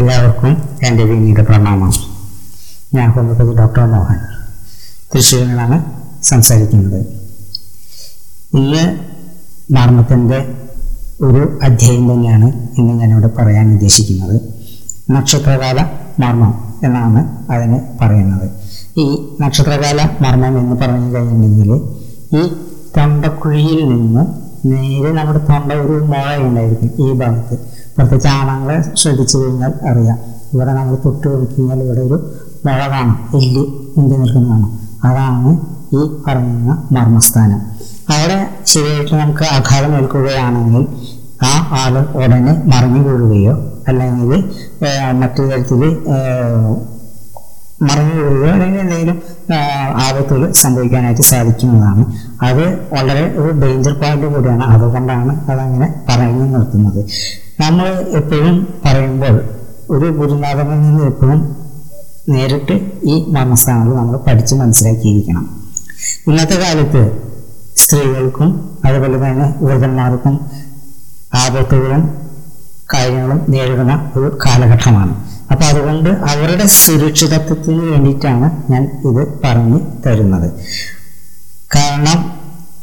എല്ലാവർക്കും എന്റെ വിനീത പ്രണാമം. ഞാൻ ഹോമിയോപ്പതി ഡോക്ടർ മോഹൻ. തൃശ്ശൂരിൽ നിന്നാണ് സംസാരിക്കുന്നത്. ഇന്ന് മർമ്മത്തിന്റെ ഒരു അധ്യായം തന്നെയാണ് ഇന്ന് ഞാനിവിടെ പറയാൻ ഉദ്ദേശിക്കുന്നത്. നക്ഷത്രകാല മർമ്മം എന്നാണ് അതിന് പറയുന്നത്. ഈ നക്ഷത്രകാല മർമ്മം എന്ന് പറഞ്ഞു കഴിഞ്ഞിട്ടുണ്ടെങ്കിൽ ഈ തൊണ്ടക്കുഴിയിൽ നിന്ന് നേരെ നമ്മുടെ തൊണ്ട ഒരു മുഴ ഉണ്ടായിരിക്കും ഈ ഭാഗത്ത്. പ്രത്യേകിച്ച് ആണുങ്ങളെ ശ്രദ്ധിച്ചു കഴിഞ്ഞാൽ അറിയാം. ഇവിടെ നമ്മൾ തൊട്ട് നോക്കിയാൽ ഇവിടെ ഒരു മുഴ കാണാം എല്ല് ഇന്ത്യ നിൽക്കുന്ന കാണാം അതാണ് ഈ പറയുന്ന മർമ്മസ്ഥാനം. അവിടെ ശരിയായിട്ട് നമുക്ക് ആഘാതം ഏൽക്കുകയാണെങ്കിൽ ആ ആൾ ഉടനെ മറിഞ്ഞു വീഴുകയോ അല്ലെങ്കിൽ മറ്റു തരത്തിൽ മറിഞ്ഞു വീഴുകയോ അല്ലെങ്കിൽ എന്തെങ്കിലും ആപത്തുകൾ സംഭവിക്കാനായിട്ട് സാധിക്കുന്നതാണ്. അത് വളരെ ഒരു ഡേഞ്ചർ പോയിന്റ് കൂടിയാണ്. അതുകൊണ്ടാണ് അതങ്ങനെ പറഞ്ഞു നിർത്തുന്നത് നമ്മൾ എപ്പോഴും പറയുമ്പോൾ ഒരു ഗുരുനാഥനിൽ നിന്ന് എപ്പോഴും നേരിട്ട് ഈ മർമ്മസ്ഥാനങ്ങൾ നമ്മൾ പഠിച്ച് മനസ്സിലാക്കിയിരിക്കണം. ഇന്നത്തെ കാലത്ത് സ്ത്രീകൾക്കും അതുപോലെ തന്നെ വൃദ്ധന്മാർക്കും ആപത്തുകളും കാര്യങ്ങളും നേരിടുന്ന ഒരു കാലഘട്ടമാണ്. അപ്പം അതുകൊണ്ട് അവരുടെ സുരക്ഷിതത്വത്തിന് വേണ്ടിയിട്ടാണ് ഞാൻ ഇത് പറഞ്ഞു തരുന്നത്. കാരണം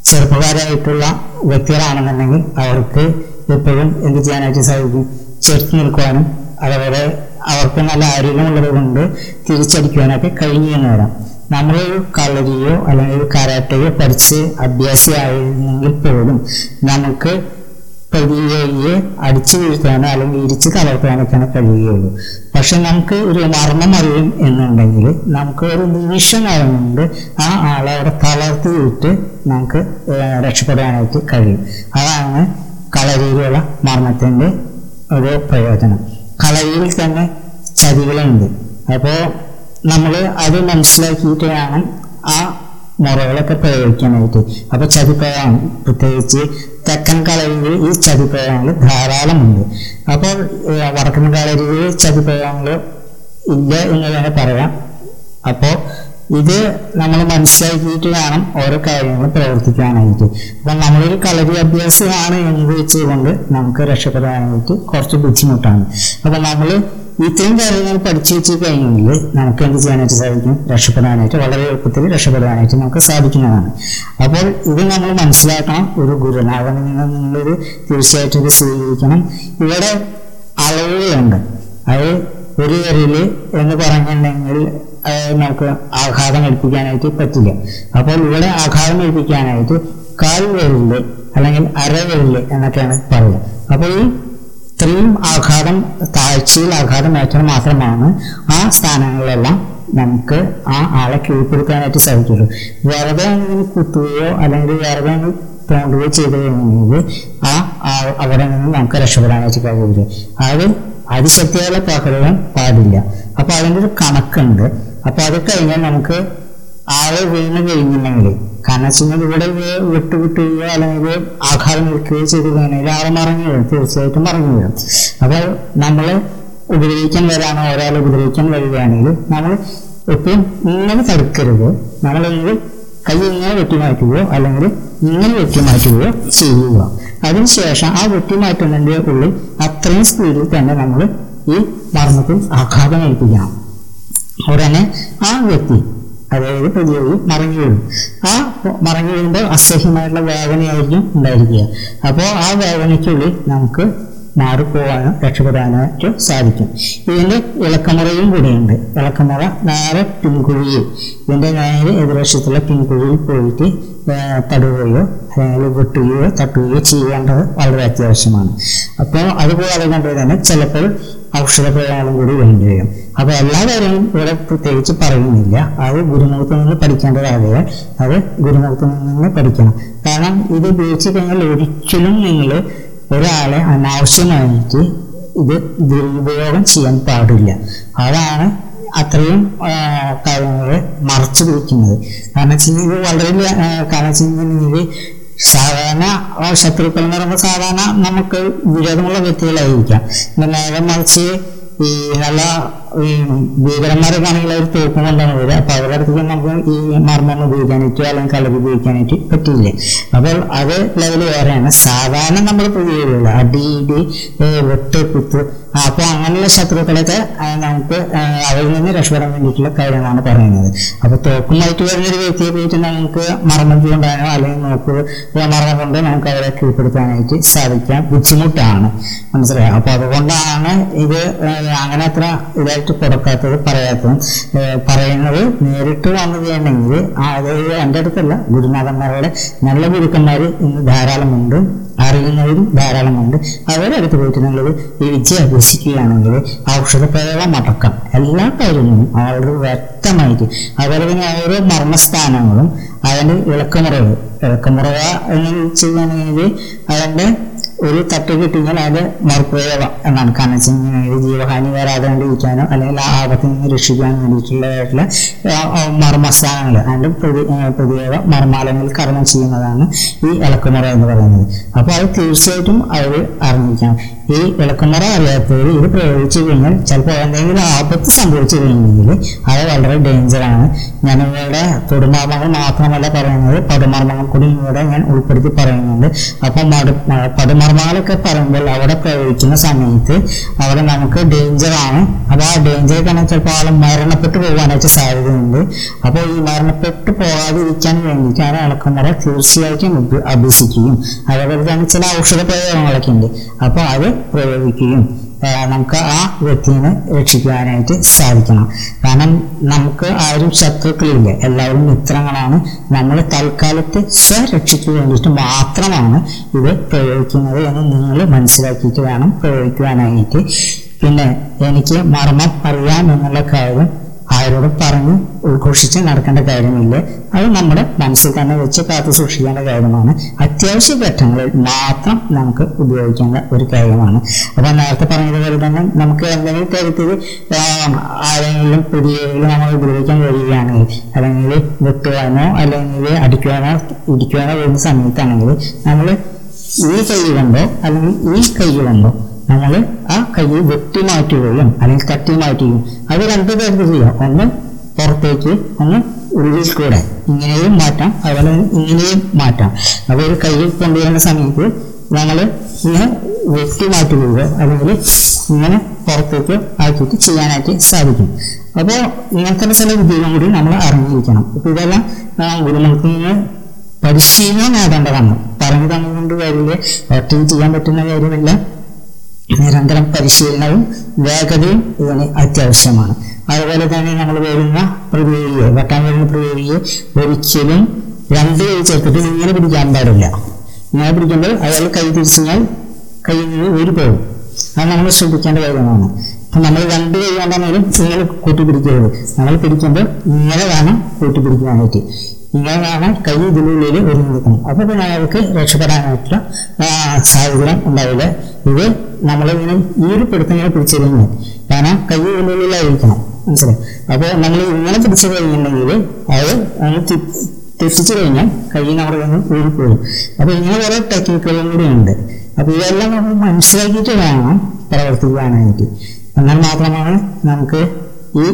ചെറുപ്പക്കാരായിട്ടുള്ള വ്യക്തികളാണെന്നുണ്ടെങ്കിൽ അവർക്ക് എപ്പോഴും എന്ത് ചെയ്യാനായിട്ട് സാധിക്കും? ചെറുത്ത് നിൽക്കുവാനും അതേപോലെ അവർക്ക് നല്ല ആരോഗ്യമുള്ളത് കൊണ്ട് തിരിച്ചടിക്കുവാനൊക്കെ കഴിഞ്ഞു എന്ന് വരാം. നമ്മൾ കളരിയോ അല്ലെങ്കിൽ കരാട്ടയോ പഠിച്ച് അഭ്യാസിയായിരുന്നെങ്കിൽ പോലും നമുക്ക് പ്രതിയെ അടിച്ചു വീഴ്ത്താനോ അല്ലെങ്കിൽ ഇരിച്ച് തളർത്താനൊക്കെയാണ് കഴിയുകയുള്ളൂ. പക്ഷെ നമുക്ക് ഒരു മർമ്മം അറിയും എന്നുണ്ടെങ്കിൽ നമുക്ക് ഒരു നിമിഷം കൊണ്ട് ആ ആളെ അവിടെ തളർത്തി വിട്ട് നമുക്ക് രക്ഷപ്പെടാനായിട്ട് കഴിയും. അതാണ് കളരിയിലുള്ള മർമ്മത്തിന്റെ ഒരു പ്രയോജനം. കളരിയിൽ തന്നെ ചതികളുണ്ട് അപ്പോൾ നമ്മൾ അത് മനസ്സിലാക്കിയിട്ട് വേണം ആ മുറകളൊക്കെ പ്രയോഗിക്കാനായിട്ട്. അപ്പോൾ ചതിപ്പഴമാണ് പ്രത്യേകിച്ച് തെക്കൻ കളരിയിൽ ഈ ചതിപ്പഴങ്ങൾ ധാരാളമുണ്ട്. അപ്പോൾ വടക്കൻ കളരിയിൽ ചതിപ്പഴങ്ങൾ ഇല്ല എന്ന് തന്നെ പറയാം. അപ്പോൾ ഇത് നമ്മൾ മനസ്സിലാക്കിയിട്ട് വേണം ഓരോ കാര്യങ്ങളും പ്രവർത്തിക്കാനായിട്ട്. അപ്പൊ നമ്മളൊരു കളരി അഭ്യാസമാണ് എന്ന് വെച്ചുകൊണ്ട് നമുക്ക് രക്ഷപ്പെടാനായിട്ട് കുറച്ച് ബുദ്ധിമുട്ടാണ്. അപ്പൊ നമ്മൾ ഇത്രയും കാര്യങ്ങൾ പഠിച്ചു വെച്ച് കഴിഞ്ഞെങ്കിൽ നമുക്ക് എന്ത് ചെയ്യാനായിട്ട് സാധിക്കും? രക്ഷപ്പെടാനായിട്ട് വളരെ എളുപ്പത്തിൽ രക്ഷപ്പെടാനായിട്ട് നമുക്ക് സാധിക്കുന്നതാണ്. അപ്പോൾ ഇത് നമ്മൾ മനസ്സിലാക്കണം ഒരു ഗുരുനാഥനിൽ നിന്ന് നിങ്ങളൊരു തീർച്ചയായിട്ടും ഇത് സ്വീകരിക്കണം. ഇവിടെ അളവുകളുണ്ട്. അത് ഒരു വിരൽ എന്ന് പറഞ്ഞിട്ടുണ്ടെങ്കിൽ നമുക്ക് ആഘാതം ഏൽപ്പിക്കാനായിട്ട് പറ്റില്ല. അപ്പോൾ ഇവിടെ ആഘാതം ഏൽപ്പിക്കാനായിട്ട് കാൽ വിരൽ അല്ലെങ്കിൽ അര വിരൽ എന്നൊക്കെയാണ് പറയുക. അപ്പോൾ ഈ ഇത്രയും ആഘാതം താഴ്ചയിൽ ആഘാതം ഏറ്റാൽ മാത്രമാണ്. ആ സ്ഥാനങ്ങളിലെല്ലാം നമുക്ക് ആ ആളെ കീഴ്പ്പെടുത്താനായിട്ട് സാധിക്കുള്ളൂ. വെറുതെ അങ്ങനെ കുത്തുകയോ അല്ലെങ്കിൽ വെറുതെ തോണ്ടുകയോ ചെയ്ത് കഴിഞ്ഞാൽ ആ- അവിടെ നിന്ന് നമുക്ക് രക്ഷപ്പെടാനായിട്ട് കഴിയില്ല. അത് അതിശക്തികളെ പകരാൻ പാടില്ല. അപ്പൊ അതിന്റെ ഒരു കണക്കുണ്ട്. അപ്പൊ അത് കഴിഞ്ഞാൽ നമുക്ക് ആൾ വീണ് കഴിഞ്ഞിട്ടുണ്ടെങ്കിൽ കാരണം വെച്ചാൽ ഇവിടെ വിട്ടുവിട്ടുകയോ വിട്ട് അല്ലെങ്കിൽ ആഘാതം നിൽക്കുകയോ ചെയ്ത് ആൾ മറഞ്ഞു വീഴും തീർച്ചയായിട്ടും മറഞ്ഞു വീഴും അപ്പോൾ നമ്മൾ ഉപദ്രവിക്കാൻ വരാനോ ഒരാൾ ഉപദ്രവിക്കാൻ വരികയാണെങ്കിൽ നമ്മൾ എപ്പോഴും ഇങ്ങനെ തടുക്കരുത്. നമ്മളെങ്കിൽ കൈ ഇങ്ങനെ വെട്ടിമാറ്റുകയോ അല്ലെങ്കിൽ ഇങ്ങനെ വെട്ടിമാറ്റുകയോ ചെയ്യുക. അതിനുശേഷം ആ വെട്ടിമാറ്റുന്നതിന്റെ ഉള്ളിൽ അത്രയും സ്പീഡിൽ തന്നെ നമ്മൾ ഈ മർമ്മത്തിൽ ആഘാതം ഏൽപ്പിക്കണം. ഉടനെ ആ വ്യക്തി അതായത് പ്രതിയോഗി മറങ്ങി വീഴും ആ മറങ്ങി വീഴുമ്പോൾ അസഹ്യമായിട്ടുള്ള വേദനയായിരിക്കും ഉണ്ടായിരിക്കുക. അപ്പോൾ ആ വേദനയ്ക്കുള്ളിൽ നമുക്ക് മാറിപ്പോവാനോ രക്ഷപ്പെടാനായിട്ട് സാധിക്കും. ഇതിന്റെ ഇളക്കമുറയും കൂടിയുണ്ട്. ഇളക്കമുറ നേരെ പിൻകുഴിയിൽ ഇതിന്റെ നേരെ എതിർവശത്തുള്ള പിൻകുഴിയിൽ പോയിട്ട് തടുകയോ അല്ലെങ്കിൽ വെട്ടുകയോ തട്ടുകയോ ചെയ്യേണ്ടത് വളരെ അത്യാവശ്യമാണ്. അപ്പോൾ അതുപോലെ കൊണ്ട് തന്നെ ചിലപ്പോൾ ഔഷധ ഔഷധപ്രയോഗങ്ങളും കൂടി വേണ്ടി വരും. അപ്പൊ എല്ലാ കാര്യങ്ങളും ഇവിടെ പ്രത്യേകിച്ച് പറയുന്നില്ല. അത് ഗുരുമുഖത്ത് നിന്ന് പഠിക്കേണ്ടതാകയാൽ അത് ഗുരുമുഖത്ത് നിന്ന് പഠിക്കണം. കാരണം ഇത് ഉപയോഗിച്ച് കഴിഞ്ഞാൽ ഒരിക്കലും നിങ്ങൾ ഒരാളെ അനാവശ്യമായിട്ട് ഇത് ദുരുപയോഗം ചെയ്യാൻ പാടില്ല. അതാണ് അത്രയും കാര്യങ്ങൾ മറച്ചു പിടിക്കുന്നത് കാരണം വെച്ചാൽ ഇത് വളരെ കാരണം വെച്ചാൽ സാധാരണ ശത്രുക്കൾ എന്ന് പറയുമ്പോൾ സാധാരണ നമുക്ക് വിരോധമുള്ള വ്യക്തികളായിരിക്കാം. നേരെ മറിച്ച് ഈ നല്ല ഈ ഭീകരന്മാരൊക്കെ അവർ തോക്കും വരിക. അപ്പൊ അവരുടെ അടുത്തേക്ക് നമുക്ക് ഈ മർമ്മം ഉപയോഗിക്കാനായിട്ട് അല്ലെങ്കിൽ കളർ ഉപയോഗിക്കാനായിട്ട് പറ്റില്ല? അപ്പോൾ അത് ലെവൽ വേറെയാണ്. സാധാരണ നമ്മൾ പ്രതികരിക്കില്ല അടി ഇടി വെട്ട് കുത്ത്. അപ്പൊ അങ്ങനെയുള്ള ശത്രുക്കളൊക്കെ നമുക്ക് അവരിൽ നിന്ന് രക്ഷപ്പെടാൻ വേണ്ടിയിട്ടുള്ള കാര്യങ്ങളാണ് പറയുന്നത്. അപ്പൊ തോക്കുമായിട്ട് വരുന്ന ഒരു വ്യക്തിയെ പോയിട്ട് നമുക്ക് മർമ്മം കൊണ്ടാണോ അല്ലെങ്കിൽ നോക്ക് മർമ്മം കൊണ്ട് നമുക്ക് അവരെ കീഴ്പ്പെടുത്താനായിട്ട് സാധിക്കാൻ ബുദ്ധിമുട്ടാണ്. മനസ്സിലായോ? അപ്പൊ അതുകൊണ്ടാണ് ഇത് അങ്ങനെ അത്ര ഇതായിട്ട് കൊടുക്കാത്തത് പറയാത്തതും പറയുന്നത് നേരിട്ട് വന്നു ചെയ്യണമെങ്കിൽ അതായത് എന്റെ അടുത്തല്ല. ഗുരുനാഥന്മാരുടെ നല്ല ഗുരുക്കന്മാർ ഇന്ന് ധാരാളമുണ്ട്. അറിയുന്നവരും ധാരാളമുണ്ട്. അവരുടെ അടുത്ത് പോയിട്ട് നിങ്ങൾ ഈ വിദ്യ അഭ്യസിക്കുകയാണെങ്കിൽ ഔഷധപ്രയോഗം അടക്കം എല്ലാ കാര്യങ്ങളും വളരെ വ്യക്തമായിട്ട്. അതുപോലെ തന്നെ ഓരോ മർമ്മസ്ഥാനങ്ങളും അതിന്റെ ഇളക്കമുറകൾ ഇളക്കമുറക എന്ന് ചെയ്യുകയാണെങ്കിൽ അതിന്റെ ഒരു തട്ട് കിട്ടിയാൽ അത് മറുപ്രയോഗം എന്നാണ്. കാരണം വെച്ച് കഴിഞ്ഞാൽ ജീവഹാനി വരാതാണ്ടിരിക്കാനോ അല്ലെങ്കിൽ ആ ആപത്തിൽ നിന്ന് രക്ഷിക്കാൻ വേണ്ടിയിട്ടുള്ളതായിട്ടുള്ള മർമ്മസ്ഥാനങ്ങൾ. അതിന്റെ പ്രതി ആ, പ്രതിയോഗ മർമാലങ്ങളിൽ കർമ്മം ചെയ്യുന്നതാണ് ഈ ഇളക്കുമുറ എന്ന് പറയുന്നത്. അപ്പോൾ അത് തീർച്ചയായിട്ടും അവർ അറിഞ്ഞിരിക്കണം. ഈ ഇളക്കുമുറ അറിയാത്തവർ ഇത് പ്രയോഗിച്ചു കഴിഞ്ഞാൽ ചിലപ്പോൾ എന്തെങ്കിലും ആപത്ത് സംഭവിച്ചു കഴിഞ്ഞെങ്കിൽ അത് വളരെ ഡേഞ്ചറാണ് ഞാൻ ഇവിടെ കുടുംബാർമ്മങ്ങൾ മാത്രമല്ല പറയുന്നത് പടുമർമ്മങ്ങൾ കൂടി ഇവിടെ ഞാൻ ഉൾപ്പെടുത്തി പറയുന്നുണ്ട്. അപ്പം മടു പടുമർമ്മങ്ങളൊക്കെ പറയുമ്പോൾ അവിടെ പ്രയോഗിക്കുന്ന സമയത്ത് അവിടെ നമുക്ക് ഡേഞ്ചറാണ് അപ്പോൾ ആ ഡേഞ്ചർ തന്നെ ചിലപ്പോൾ ആൾ മരണപ്പെട്ടു പോകാനായിട്ട് സാധ്യതയുണ്ട്. അപ്പോൾ ഈ മരണപ്പെട്ടു പോകാതിരിക്കാൻ വേണ്ടിയിട്ടാണ് ഇളക്കുമുറ തീർച്ചയായിട്ടും അഭ്യസിക്കുകയും അതേപോലെ തന്നെ ചില ഔഷധ പ്രയോഗങ്ങളൊക്കെ ഉണ്ട്. അപ്പോൾ അത് പ്രയോഗിക്കുകയും നമുക്ക് ആ വ്യക്തിനെ രക്ഷിക്കുവാനായിട്ട് സാധിക്കണം. കാരണം നമുക്ക് ആരും ശത്രുക്കളില്ല എല്ലാവരും മിത്രങ്ങളാണ്. നമ്മൾ തൽക്കാലത്തെ സ്വരക്ഷയ്ക്ക് വേണ്ടിയിട്ട് മാത്രമാണ് ഇത് പ്രയോഗിക്കുന്നത് എന്ന് നിങ്ങൾ മനസ്സിലാക്കിയിട്ട് വേണം പ്രയോഗിക്കുവാനായിട്ട്. പിന്നെ എനിക്ക് മർമ്മം അറിയാം എന്നുള്ള കാര്യം ആരോടും പറഞ്ഞ് ഉദ്ഘോഷിച്ച് നടക്കേണ്ട കാര്യമില്ല. അത് നമ്മുടെ മനസ്സിൽ തന്നെ വെച്ച് കാത്തു സൂക്ഷിക്കേണ്ട കാര്യമാണ്. അത്യാവശ്യ ഘട്ടങ്ങളിൽ മാത്രം നമുക്ക് ഉപയോഗിക്കേണ്ട ഒരു കാര്യമാണ്. അപ്പൊ നേരത്തെ പറഞ്ഞതുപോലെ തന്നെ നമുക്ക് എന്തെങ്കിലും തരത്തിൽ ആരെങ്കിലും പുതിയ നമ്മൾ ഉപയോഗിക്കാൻ കഴിയുകയാണെങ്കിൽ അല്ലെങ്കിൽ വെട്ടുവാനോ അല്ലെങ്കിൽ അടിക്കുവാനോ ഇടിക്കുവാനോ വരുന്ന സമയത്താണെങ്കിൽ നമ്മൾ ഈ കൈ കൊണ്ടോ അല്ലെങ്കിൽ ഈ കൈ കൊണ്ടോ നമ്മൾ ആ കൈ വെട്ടി മാറ്റുകയും അല്ലെങ്കിൽ തട്ടി മാറ്റുകയും അത് രണ്ട് പേർക്ക് ചെയ്യാം. ഒന്ന് പുറത്തേക്ക് ഒന്ന് ഉള്ളിൽ കൂടെ ഇങ്ങനെയും മാറ്റാം. അതുപോലെ ഇങ്ങനെയും മാറ്റാം. അപ്പോൾ ഒരു കൈ കൊണ്ടുവരുന്ന സമയത്ത് നമ്മൾ ഇങ്ങനെ വെട്ടി മാറ്റുകയോ അല്ലെങ്കിൽ ഇങ്ങനെ പുറത്തേക്ക് ആക്കിയിട്ട് ചെയ്യാനായിട്ട് സാധിക്കും. അപ്പോൾ ഇങ്ങനത്തെ ചില വിദ്യകളും കൂടി നമ്മൾ അറിഞ്ഞിരിക്കണം. അപ്പോൾ ഇതെല്ലാം ഗുരുമുഖത്ത് നിന്ന് പരിശീലനം നേടേണ്ടതാണ്. പറഞ്ഞു തന്നുകൊണ്ട് കാര്യമില്ല. ഒറ്റയും ചെയ്യാൻ പറ്റുന്ന കാര്യമില്ല. നിരന്തരം പരിശീലനവും വേഗതയും ഇതിന് അത്യാവശ്യമാണ്. അതുപോലെ തന്നെ നമ്മൾ വരുന്ന പ്രതിയോഗിയെ വെട്ടാൻ വരുന്ന പ്രതിയോഗിയെ ഒരിക്കലും രണ്ട് കൈ ചേർത്തിട്ട് ഇങ്ങനെ പിടിക്കാൻ പാടില്ല. ഇങ്ങനെ പിടിക്കുമ്പോൾ അയാൾ കൈ തിരിച്ചാൽ കയ്യിൽ നിന്ന് ഊരി പോകും. അത് നമ്മൾ ശ്രദ്ധിക്കേണ്ട കാര്യമാണ്. അപ്പൊ നമ്മൾ രണ്ട് കൈ കൊണ്ടാണെങ്കിലും ഇങ്ങനെ കൂട്ടിപ്പിടിക്കരുത്. നമ്മൾ പിടിക്കുമ്പോൾ ഇങ്ങനെ വേണം കൂട്ടിപ്പിടിക്കാനായിട്ട്. ഇങ്ങനെ വേണം കൈ ഇതിനുള്ളിൽ ഒരു നിൽക്കണം. അപ്പൊ പിന്നെ അയാൾക്ക് രക്ഷപ്പെടാനായിട്ടുള്ള സാഹചര്യം ഉണ്ടാവില്ല. ഇത് നമ്മളിങ്ങനെ ഈ ഒരു പിടുത്തം ഇങ്ങനെ പിടിച്ചിരുന്നു കാരണം കൈ ഉള്ളിലായിരിക്കണം. മനസ്സിലായി? അപ്പോൾ നമ്മൾ ഇങ്ങനെ പിടിച്ചു കഴിഞ്ഞിട്ടുണ്ടെങ്കിൽ അത് തെറ്റിച്ചു കഴിഞ്ഞാൽ കൈ നമ്മുടെ നിന്ന് ഊരിപ്പോകും. അപ്പൊ ഇങ്ങനെ കുറെ ടെക്നിക്കുകളും കൂടി ഉണ്ട്. അപ്പോൾ ഇതെല്ലാം നമ്മൾ മനസ്സിലാക്കിയിട്ട് വേണം പ്രവർത്തിക്കാനായിട്ട് എന്നാൽ മാത്രമാണ് നമുക്ക് ഈ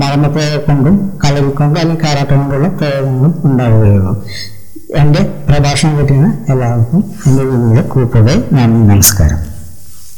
മർമ്മപ്രയോഗം കൊണ്ടും കളരി അല്ലെങ്കിൽ കാരാട്ട കൊണ്ടുള്ള പ്രയോഗങ്ങളും ഉണ്ടാവുകയുള്ളൂ. എന്റെ പ്രഭാഷണം കിട്ടുന്ന എല്ലാവർക്കും എന്റെ വീട്ടിലെ കൂട്ടുകൾ നന്ദി നമസ്കാരം.